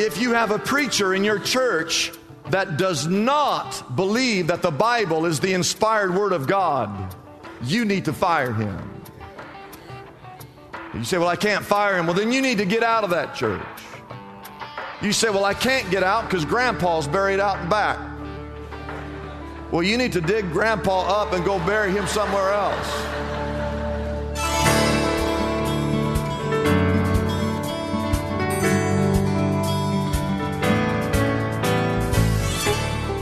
If you have a preacher in your church that does not believe that the Bible is the inspired Word of God, you need to fire him. You say, Well, I can't fire him. Well, then you need to get out of that church. You say, Well, I can't get out because grandpa's buried out and back. Well, you need to dig grandpa up and go bury him somewhere else.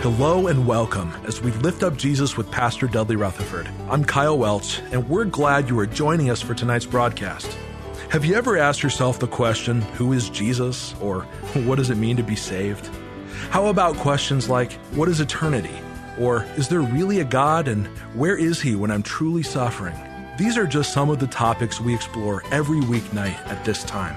Hello and welcome as we lift up Jesus with Pastor Dudley Rutherford. I'm Kyle Welch, and we're glad you are joining us for tonight's broadcast. Have you ever asked yourself the question, Who is Jesus? or What does it mean to be saved? How about questions like, What is eternity? or Is there really a God, and where is He when I'm truly suffering? These are just some of the topics we explore every weeknight at this time.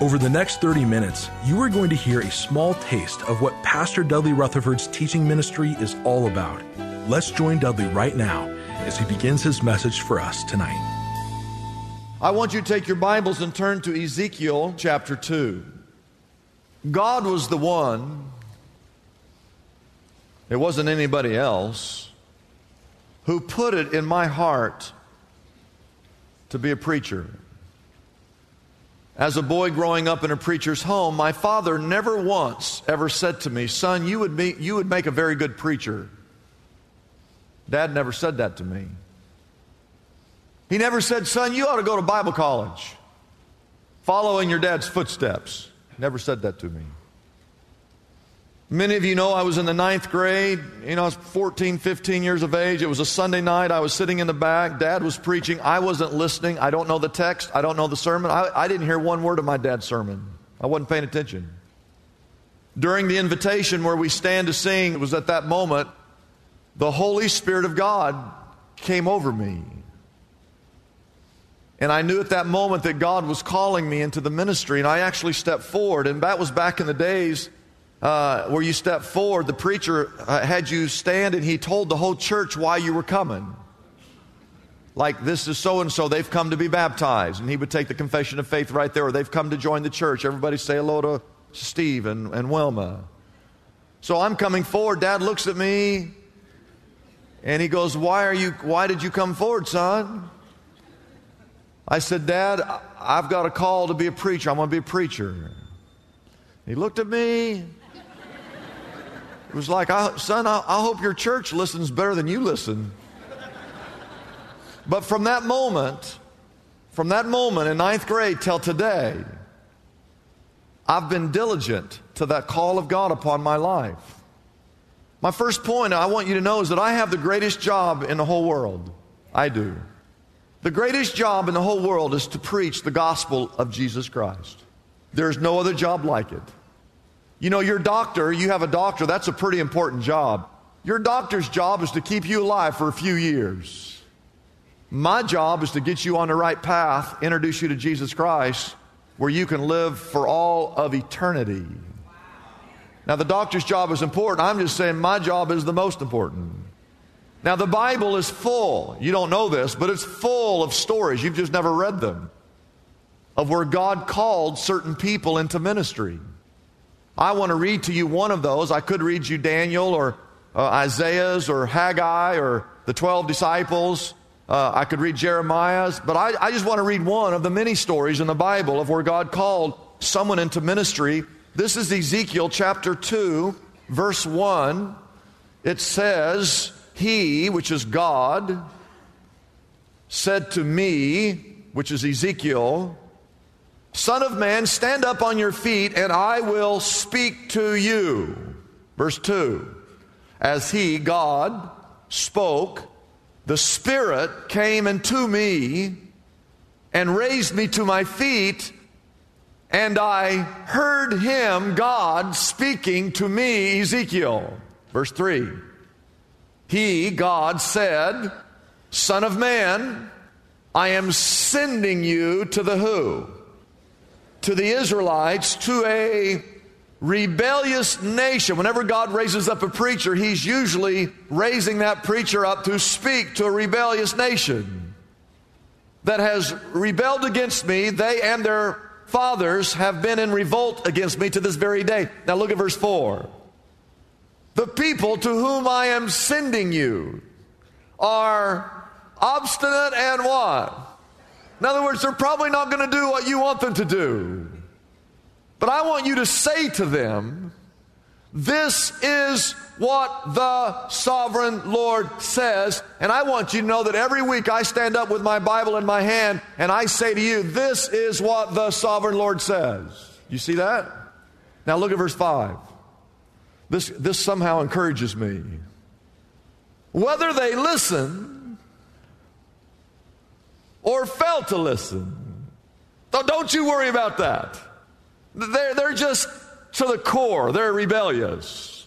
Over the next 30 minutes, you are going to hear a small taste of what Pastor Dudley Rutherford's teaching ministry is all about. Let's join Dudley right now as he begins his message for us tonight. I want you to take your Bibles and turn to Ezekiel chapter 2. God was the one, it wasn't anybody else, who put it in my heart to be a preacher. As a boy growing up in a preacher's home, my father never once ever said to me, Son, you would, be, you would make a very good preacher. Dad never said that to me. He never said, Son, you ought to go to Bible college, follow in your dad's footsteps. Never said that to me. Many of you know I was in the ninth grade. You know, I was 14, 15 years of age. It was a Sunday night. I was sitting in the back. Dad was preaching. I wasn't listening. I don't know the text. I don't know the sermon. I, I didn't hear one word of my dad's sermon. I wasn't paying attention. During the invitation where we stand to sing, it was at that moment the Holy Spirit of God came over me. And I knew at that moment that God was calling me into the ministry, and I actually stepped forward. And that was back in the days uh, where you stepped forward. The preacher uh, had you stand, and he told the whole church why you were coming. Like, this is so and so, they've come to be baptized. And he would take the confession of faith right there, or they've come to join the church. Everybody say hello to Steve and, and Wilma. So I'm coming forward. Dad looks at me, and he goes, Why are you, why did you come forward, son? I said, Dad, I've got a call to be a preacher. I'm gonna be a preacher. He looked at me. It was like, I, Son, I, I hope your church listens better than you listen. But from that moment, from that moment in ninth grade till today, I've been diligent to that call of God upon my life. My first point I want you to know is that I have the greatest job in the whole world. I do. The greatest job in the whole world is to preach the gospel of Jesus Christ. There's no other job like it. You know, your doctor, you have a doctor, that's a pretty important job. Your doctor's job is to keep you alive for a few years. My job is to get you on the right path, introduce you to Jesus Christ, where you can live for all of eternity. Now, the doctor's job is important. I'm just saying my job is the most important. Now, the Bible is full. You don't know this, but it's full of stories. You've just never read them of where God called certain people into ministry. I want to read to you one of those. I could read you Daniel or uh, Isaiah's or Haggai or the 12 disciples. Uh, I could read Jeremiah's, but I, I just want to read one of the many stories in the Bible of where God called someone into ministry. This is Ezekiel chapter 2, verse 1. It says, he, which is God, said to me, which is Ezekiel, Son of man, stand up on your feet, and I will speak to you. Verse 2 As he, God, spoke, the Spirit came into me, and raised me to my feet, and I heard him, God, speaking to me, Ezekiel. Verse 3. He, God, said, Son of man, I am sending you to the who? To the Israelites, to a rebellious nation. Whenever God raises up a preacher, he's usually raising that preacher up to speak to a rebellious nation that has rebelled against me. They and their fathers have been in revolt against me to this very day. Now look at verse 4. The people to whom I am sending you are obstinate and what? In other words, they're probably not going to do what you want them to do. But I want you to say to them, This is what the sovereign Lord says. And I want you to know that every week I stand up with my Bible in my hand and I say to you, This is what the sovereign Lord says. You see that? Now look at verse 5. This, this somehow encourages me. Whether they listen or fail to listen, don't you worry about that. They're, they're just to the core, they're rebellious.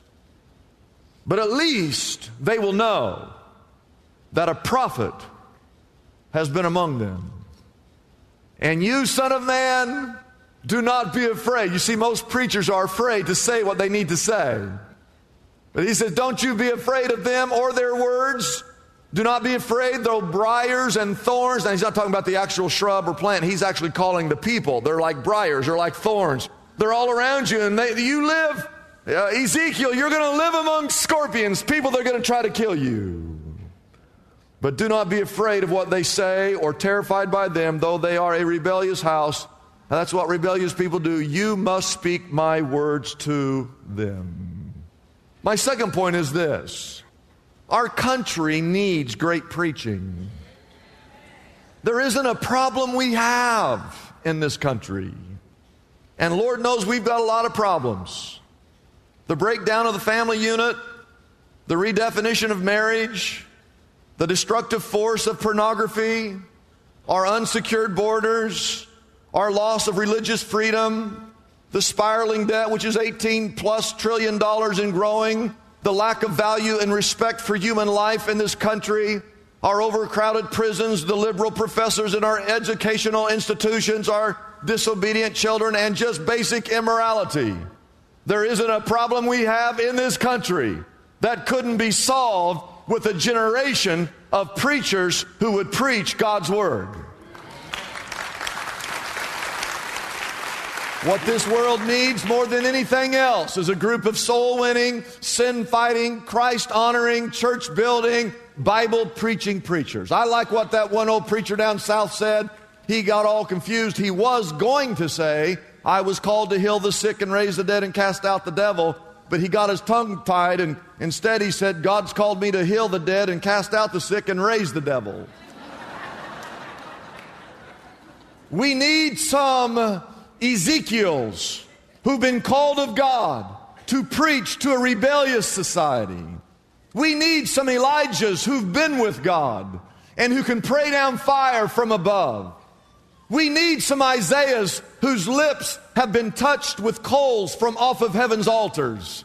But at least they will know that a prophet has been among them. And you, Son of Man, do not be afraid. You see, most preachers are afraid to say what they need to say. But he says, Don't you be afraid of them or their words. Do not be afraid, though briars and thorns. Now, he's not talking about the actual shrub or plant. He's actually calling the people. They're like briars, they're like thorns. They're all around you, and they, you live. Uh, Ezekiel, you're going to live among scorpions, people that are going to try to kill you. But do not be afraid of what they say or terrified by them, though they are a rebellious house. And that's what rebellious people do. You must speak my words to them. My second point is this our country needs great preaching. There isn't a problem we have in this country. And Lord knows we've got a lot of problems. The breakdown of the family unit, the redefinition of marriage, the destructive force of pornography, our unsecured borders, our loss of religious freedom, the spiraling debt, which is 18 plus trillion dollars and growing, the lack of value and respect for human life in this country, our overcrowded prisons, the liberal professors in our educational institutions, our disobedient children, and just basic immorality. There isn't a problem we have in this country that couldn't be solved with a generation of preachers who would preach God's Word. What this world needs more than anything else is a group of soul winning, sin fighting, Christ honoring, church building, Bible preaching preachers. I like what that one old preacher down south said. He got all confused. He was going to say, I was called to heal the sick and raise the dead and cast out the devil. But he got his tongue tied, and instead he said, God's called me to heal the dead and cast out the sick and raise the devil. we need some Ezekiels who've been called of God to preach to a rebellious society. We need some Elijahs who've been with God and who can pray down fire from above. We need some Isaiahs whose lips have been touched with coals from off of heaven's altars.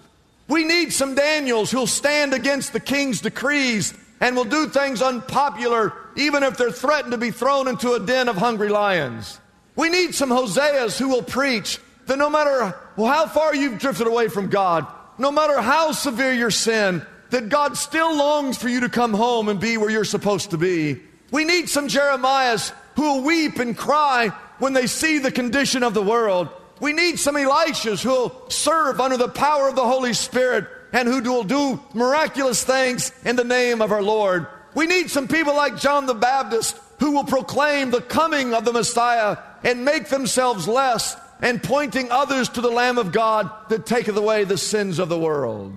We need some Daniels who'll stand against the king's decrees and will do things unpopular even if they're threatened to be thrown into a den of hungry lions. We need some Hoseas who will preach that no matter how far you've drifted away from God, no matter how severe your sin, that God still longs for you to come home and be where you're supposed to be. We need some Jeremiahs who will weep and cry when they see the condition of the world. We need some Elishas who will serve under the power of the Holy Spirit and who will do miraculous things in the name of our Lord. We need some people like John the Baptist who will proclaim the coming of the Messiah and make themselves less and pointing others to the Lamb of God that taketh away the sins of the world.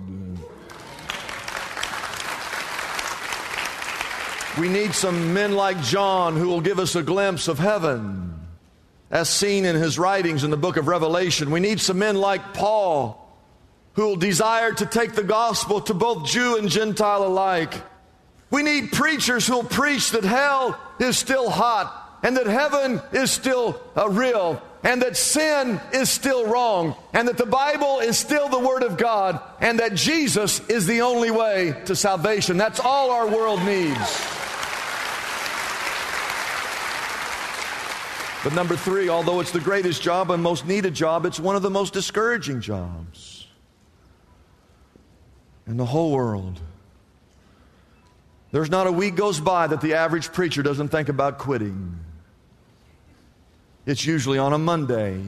We need some men like John who will give us a glimpse of heaven as seen in his writings in the book of Revelation. We need some men like Paul who will desire to take the gospel to both Jew and Gentile alike. We need preachers who'll preach that hell is still hot and that heaven is still uh, real, and that sin is still wrong, and that the Bible is still the Word of God, and that Jesus is the only way to salvation. That's all our world needs. But number three, although it's the greatest job and most needed job, it's one of the most discouraging jobs in the whole world. There's not a week goes by that the average preacher doesn't think about quitting. It's usually on a Monday.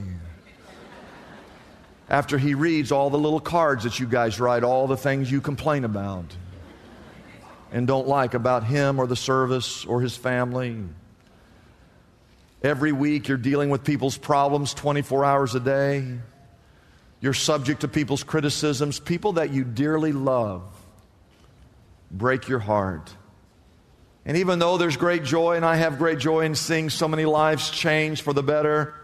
After he reads all the little cards that you guys write, all the things you complain about and don't like about him or the service or his family. Every week you're dealing with people's problems 24 hours a day. You're subject to people's criticisms. People that you dearly love break your heart. And even though there's great joy, and I have great joy in seeing so many lives change for the better,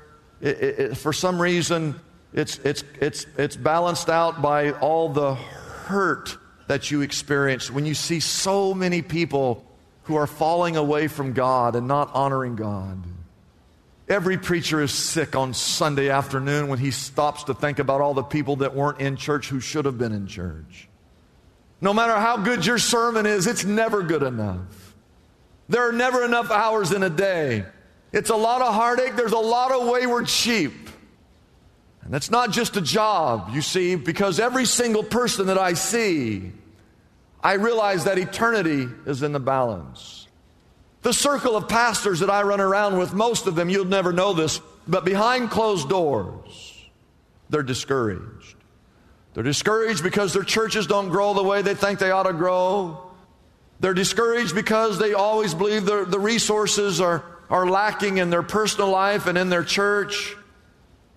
it, it, it, for some reason, it's, it's, it's, it's balanced out by all the hurt that you experience when you see so many people who are falling away from God and not honoring God. Every preacher is sick on Sunday afternoon when he stops to think about all the people that weren't in church who should have been in church. No matter how good your sermon is, it's never good enough. There are never enough hours in a day. It's a lot of heartache, there's a lot of wayward sheep. And that's not just a job, you see, because every single person that I see, I realize that eternity is in the balance. The circle of pastors that I run around with, most of them, you'll never know this, but behind closed doors, they're discouraged. They're discouraged because their churches don't grow the way they think they ought to grow. They're discouraged because they always believe the, the resources are, are lacking in their personal life and in their church.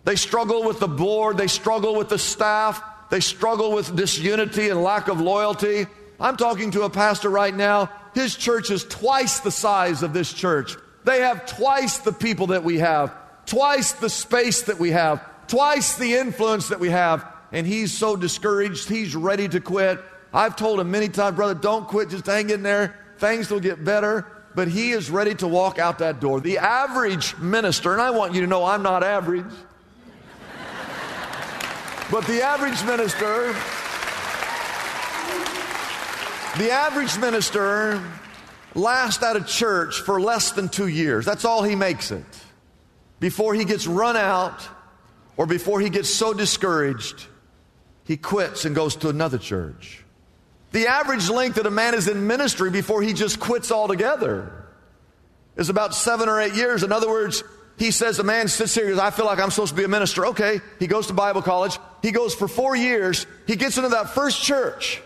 They struggle with the board, they struggle with the staff, they struggle with disunity and lack of loyalty. I'm talking to a pastor right now his church is twice the size of this church. They have twice the people that we have, twice the space that we have, twice the influence that we have. And he's so discouraged, he's ready to quit. I've told him many times, brother, don't quit, just hang in there. Things will get better. But he is ready to walk out that door. The average minister, and I want you to know I'm not average, but the average minister the average minister lasts at a church for less than two years. That's all he makes it. Before he gets run out or before he gets so discouraged, he quits and goes to another church. The average length that a man is in ministry before he just quits altogether is about seven or eight years. In other words, he says, a man sits here, goes, I feel like I'm supposed to be a minister. Okay. He goes to Bible college. He goes for four years. He gets into that first church.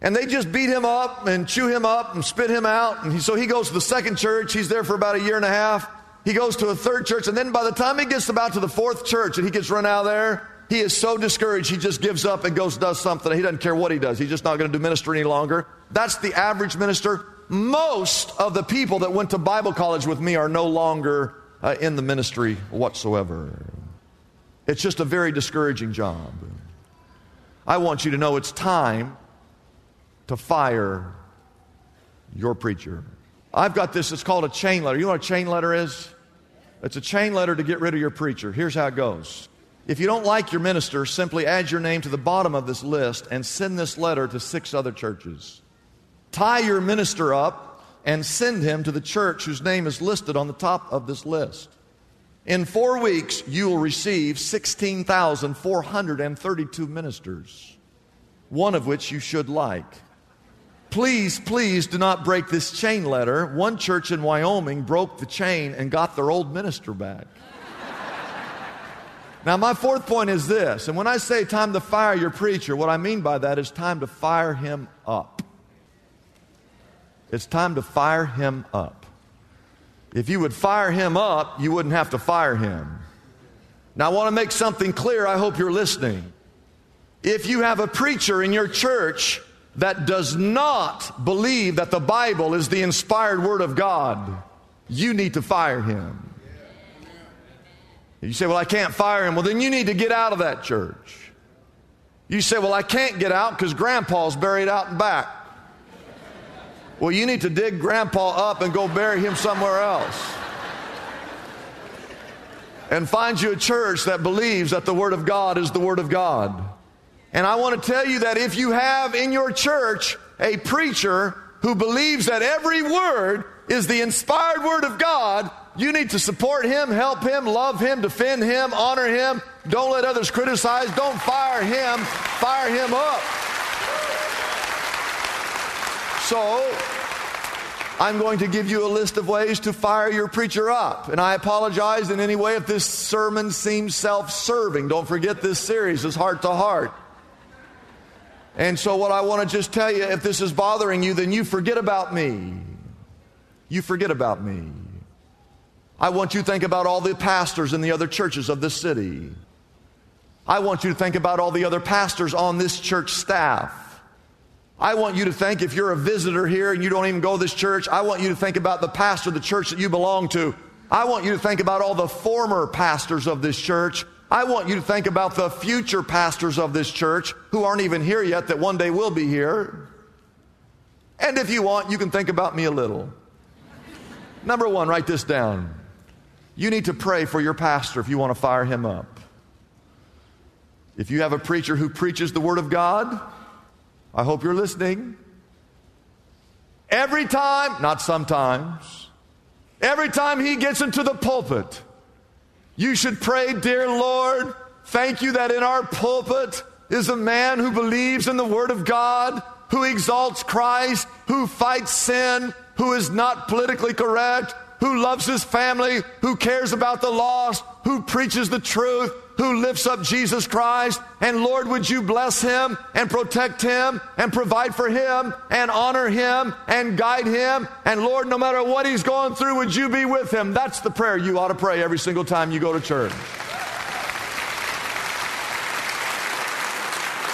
And they just beat him up and chew him up and spit him out. And he, so he goes to the second church. He's there for about a year and a half. He goes to a third church. And then by the time he gets about to the fourth church and he gets run out of there, he is so discouraged he just gives up and goes does something. He doesn't care what he does. He's just not going to do ministry any longer. That's the average minister. Most of the people that went to Bible college with me are no longer uh, in the ministry whatsoever. It's just a very discouraging job. I want you to know it's time to fire your preacher. I've got this, it's called a chain letter. You know what a chain letter is? It's a chain letter to get rid of your preacher. Here's how it goes. If you don't like your minister, simply add your name to the bottom of this list and send this letter to six other churches. Tie your minister up and send him to the church whose name is listed on the top of this list. In four weeks, you will receive 16,432 ministers, one of which you should like. Please, please do not break this chain letter. One church in Wyoming broke the chain and got their old minister back. Now, my fourth point is this, and when I say time to fire your preacher, what I mean by that is time to fire him up. It's time to fire him up. If you would fire him up, you wouldn't have to fire him. Now, I want to make something clear. I hope you're listening. If you have a preacher in your church that does not believe that the Bible is the inspired Word of God, you need to fire him. You say, Well, I can't fire him. Well, then you need to get out of that church. You say, Well, I can't get out because grandpa's buried out in back. Well, you need to dig grandpa up and go bury him somewhere else. and find you a church that believes that the Word of God is the Word of God. And I want to tell you that if you have in your church a preacher who believes that every word is the inspired Word of God, you need to support him, help him, love him, defend him, honor him. Don't let others criticize. Don't fire him, fire him up. So, I'm going to give you a list of ways to fire your preacher up. And I apologize in any way if this sermon seems self serving. Don't forget this series is heart to heart. And so, what I want to just tell you if this is bothering you, then you forget about me. You forget about me. I want you to think about all the pastors in the other churches of this city. I want you to think about all the other pastors on this church staff. I want you to think if you're a visitor here and you don't even go to this church, I want you to think about the pastor of the church that you belong to. I want you to think about all the former pastors of this church. I want you to think about the future pastors of this church who aren't even here yet that one day will be here. And if you want, you can think about me a little. Number one, write this down. You need to pray for your pastor if you want to fire him up. If you have a preacher who preaches the Word of God, I hope you're listening. Every time, not sometimes, every time he gets into the pulpit, you should pray, Dear Lord, thank you that in our pulpit is a man who believes in the Word of God, who exalts Christ, who fights sin, who is not politically correct, who loves his family, who cares about the lost, who preaches the truth, who lifts up Jesus Christ. And Lord, would you bless him and protect him and provide for him and honor him and guide him. And Lord, no matter what he's going through, would you be with him? That's the prayer you ought to pray every single time you go to church.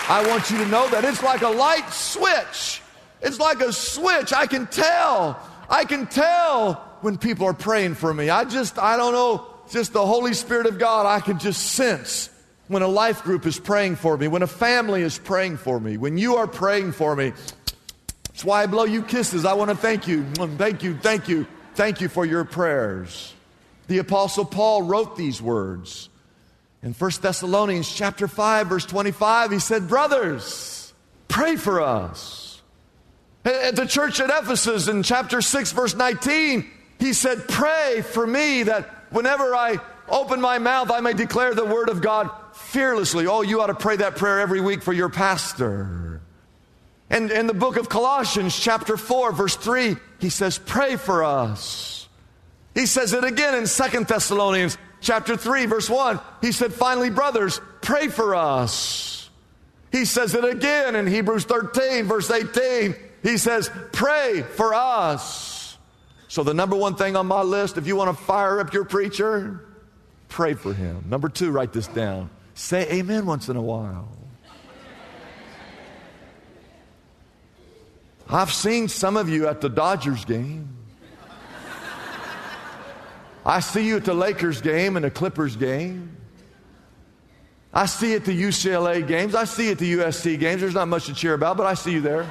I want you to know that it's like a light switch. It's like a switch. I can tell. I can tell when people are praying for me. I just, I don't know just the Holy Spirit of God, I can just sense when a life group is praying for me, when a family is praying for me, when you are praying for me. That's why I blow you kisses. I want to thank you. Mm, thank you, thank you, thank you for your prayers. The Apostle Paul wrote these words. In 1 Thessalonians chapter 5, verse 25, he said, Brothers, pray for us. At the church at Ephesus in chapter 6, verse 19, he said, Pray for me that whenever I open my mouth, I may declare the word of God fearlessly. Oh, you ought to pray that prayer every week for your pastor. And in the book of Colossians, chapter 4, verse 3, he says, Pray for us. He says it again in Second Thessalonians, chapter 3, verse 1. He said, Finally, brothers, pray for us. He says it again in Hebrews 13, verse 18. He says, Pray for us. So, the number one thing on my list, if you want to fire up your preacher, pray for him. Number two, write this down. Say amen once in a while. I've seen some of you at the Dodgers game. I see you at the Lakers game and the Clippers game. I see you at the UCLA games. I see you at the USC games. There's not much to cheer about, but I see you there.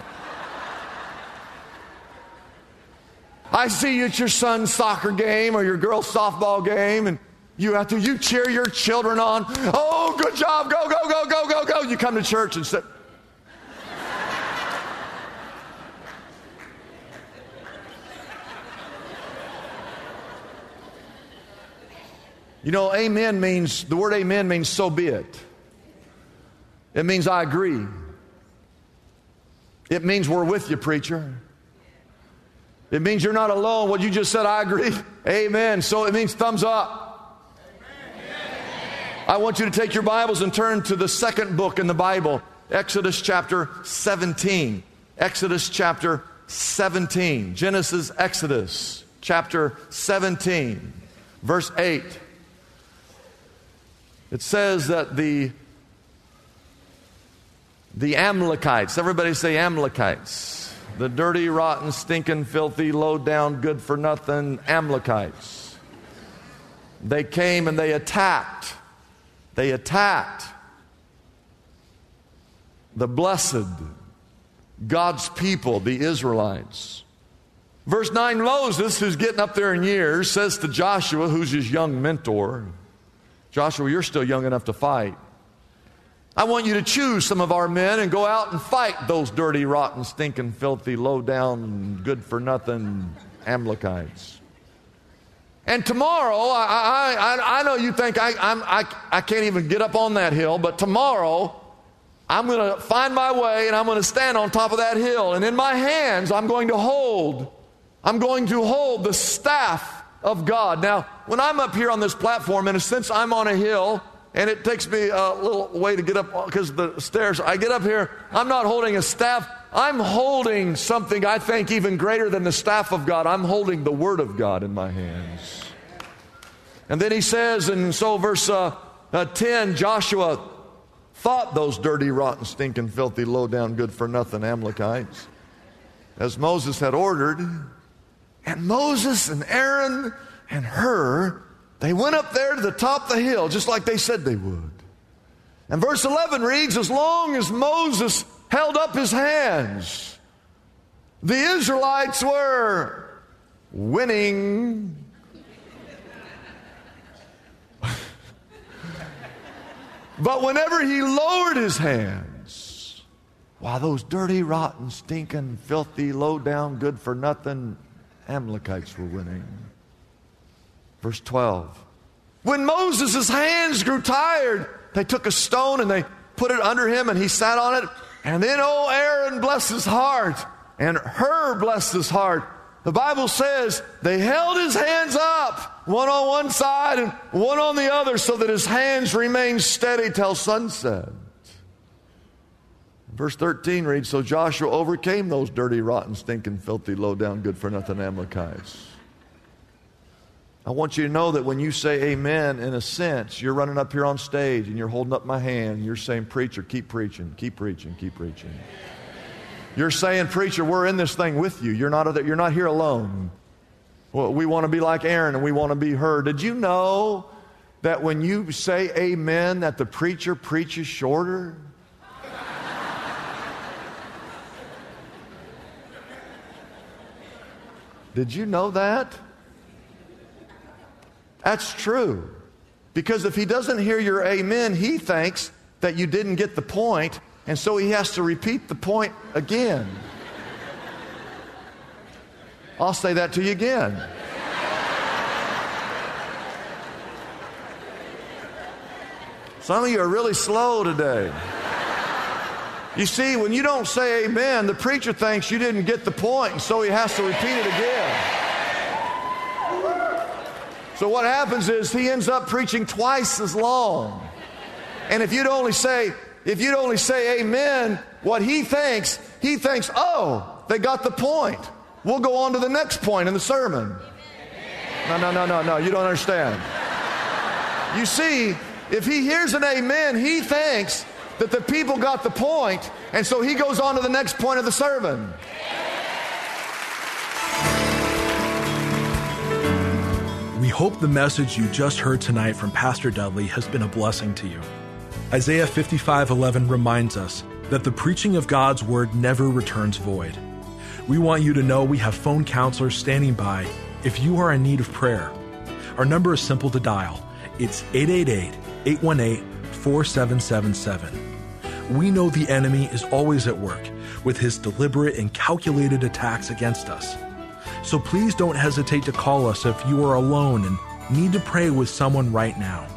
I see you at your son's soccer game or your girl's softball game, and you have to, you cheer your children on. Oh, good job, go, go, go, go, go, go. You come to church and say, You know, amen means, the word amen means so be it. It means I agree. It means we're with you, preacher. It means you're not alone. What you just said, I agree. Amen. So it means thumbs up. I want you to take your Bibles and turn to the second book in the Bible, Exodus chapter 17. Exodus chapter 17. Genesis, Exodus chapter 17, verse 8. It says that the the Amalekites, everybody say Amalekites the dirty, rotten, stinking, filthy, low down, good for nothing Amalekites. They came and they attacked. They attacked the blessed, God's people, the Israelites. Verse 9 Moses, who's getting up there in years, says to Joshua, who's his young mentor, Joshua, you're still young enough to fight. I want you to choose some of our men and go out and fight those dirty, rotten, stinking, filthy, low down, good for nothing Amalekites. And tomorrow, I, I, I know you think I, I'm, I, I can't even get up on that hill, but tomorrow, I'm going to find my way and I'm going to stand on top of that hill. And in my hands, I'm going to hold, I'm going to hold the staff of God. Now, when I'm up here on this platform, in a sense, I'm on a hill and it takes me a little way to get up because the stairs. I get up here, I'm not holding a staff, I'm holding something I think even greater than the staff of God. I'm holding the Word of God in my hands. And then he says, and so verse uh, uh, 10 Joshua thought those dirty, rotten, stinking, filthy, low down, good for nothing Amalekites, as Moses had ordered. And Moses and Aaron and Hur they went up there to the top of the hill just like they said they would. And verse 11 reads As long as Moses held up his hands, the Israelites were winning. but whenever he lowered his hands, why, those dirty, rotten, stinking, filthy, low down, good for nothing Amalekites were winning. Verse 12. When Moses' hands grew tired, they took a stone and they put it under him and he sat on it. And then, oh, Aaron blessed his heart and Hur blessed his heart. The Bible says they held his hands up, one on one side and one on the other, so that his hands remained steady till sunset. Verse 13 reads So Joshua overcame those dirty, rotten, stinking, filthy, low down, good for nothing Amalekites. I want you to know that when you say amen, in a sense, you're running up here on stage and you're holding up my hand. And you're saying, Preacher, keep preaching, keep preaching, keep preaching. You're saying, Preacher, we're in this thing with you. You're not, you're not here alone. Well, we want to be like Aaron and we want to be heard. Did you know that when you say amen, that the preacher preaches shorter? Did you know that? That's true. Because if he doesn't hear your amen, he thinks that you didn't get the point, and so he has to repeat the point again. I'll say that to you again. Some of you are really slow today. You see, when you don't say amen, the preacher thinks you didn't get the point, and so he has to repeat it again. So what happens is he ends up preaching twice as long. And if you'd only say, if you'd only say amen, what he thinks, he thinks, oh, they got the point. We'll go on to the next point in the sermon. No, no, no, no, no, you don't understand. You see, if he hears an amen, he thinks that the people got the point, and so he goes on to the next point of the sermon. Hope the message you just heard tonight from Pastor Dudley has been a blessing to you. Isaiah 55:11 reminds us that the preaching of God's word never returns void. We want you to know we have phone counselors standing by if you are in need of prayer. Our number is simple to dial. It's 888-818-4777. We know the enemy is always at work with his deliberate and calculated attacks against us. So please don't hesitate to call us if you are alone and need to pray with someone right now.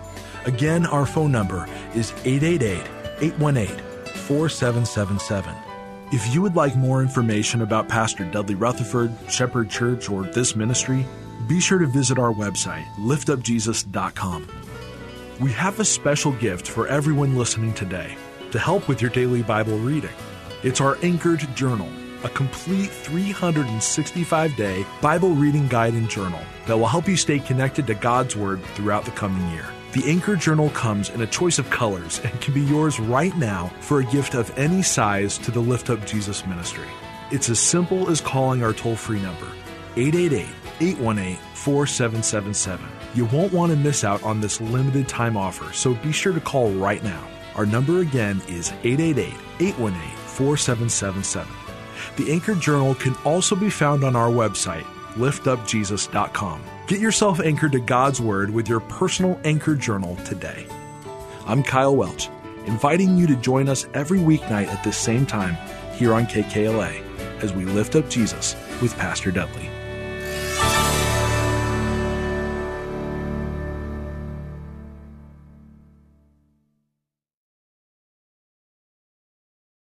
Again, our phone number is 888 818 4777. If you would like more information about Pastor Dudley Rutherford, Shepherd Church, or this ministry, be sure to visit our website, liftupjesus.com. We have a special gift for everyone listening today to help with your daily Bible reading. It's our Anchored Journal a complete 365 day Bible reading guide and journal that will help you stay connected to God's Word throughout the coming year. The Anchor Journal comes in a choice of colors and can be yours right now for a gift of any size to the Lift Up Jesus ministry. It's as simple as calling our toll free number, 888 818 4777. You won't want to miss out on this limited time offer, so be sure to call right now. Our number again is 888 818 4777. The Anchored Journal can also be found on our website liftupjesus.com. Get yourself anchored to God's Word with your personal anchor journal today. I'm Kyle Welch, inviting you to join us every weeknight at this same time here on KKLA as we lift up Jesus with Pastor Dudley.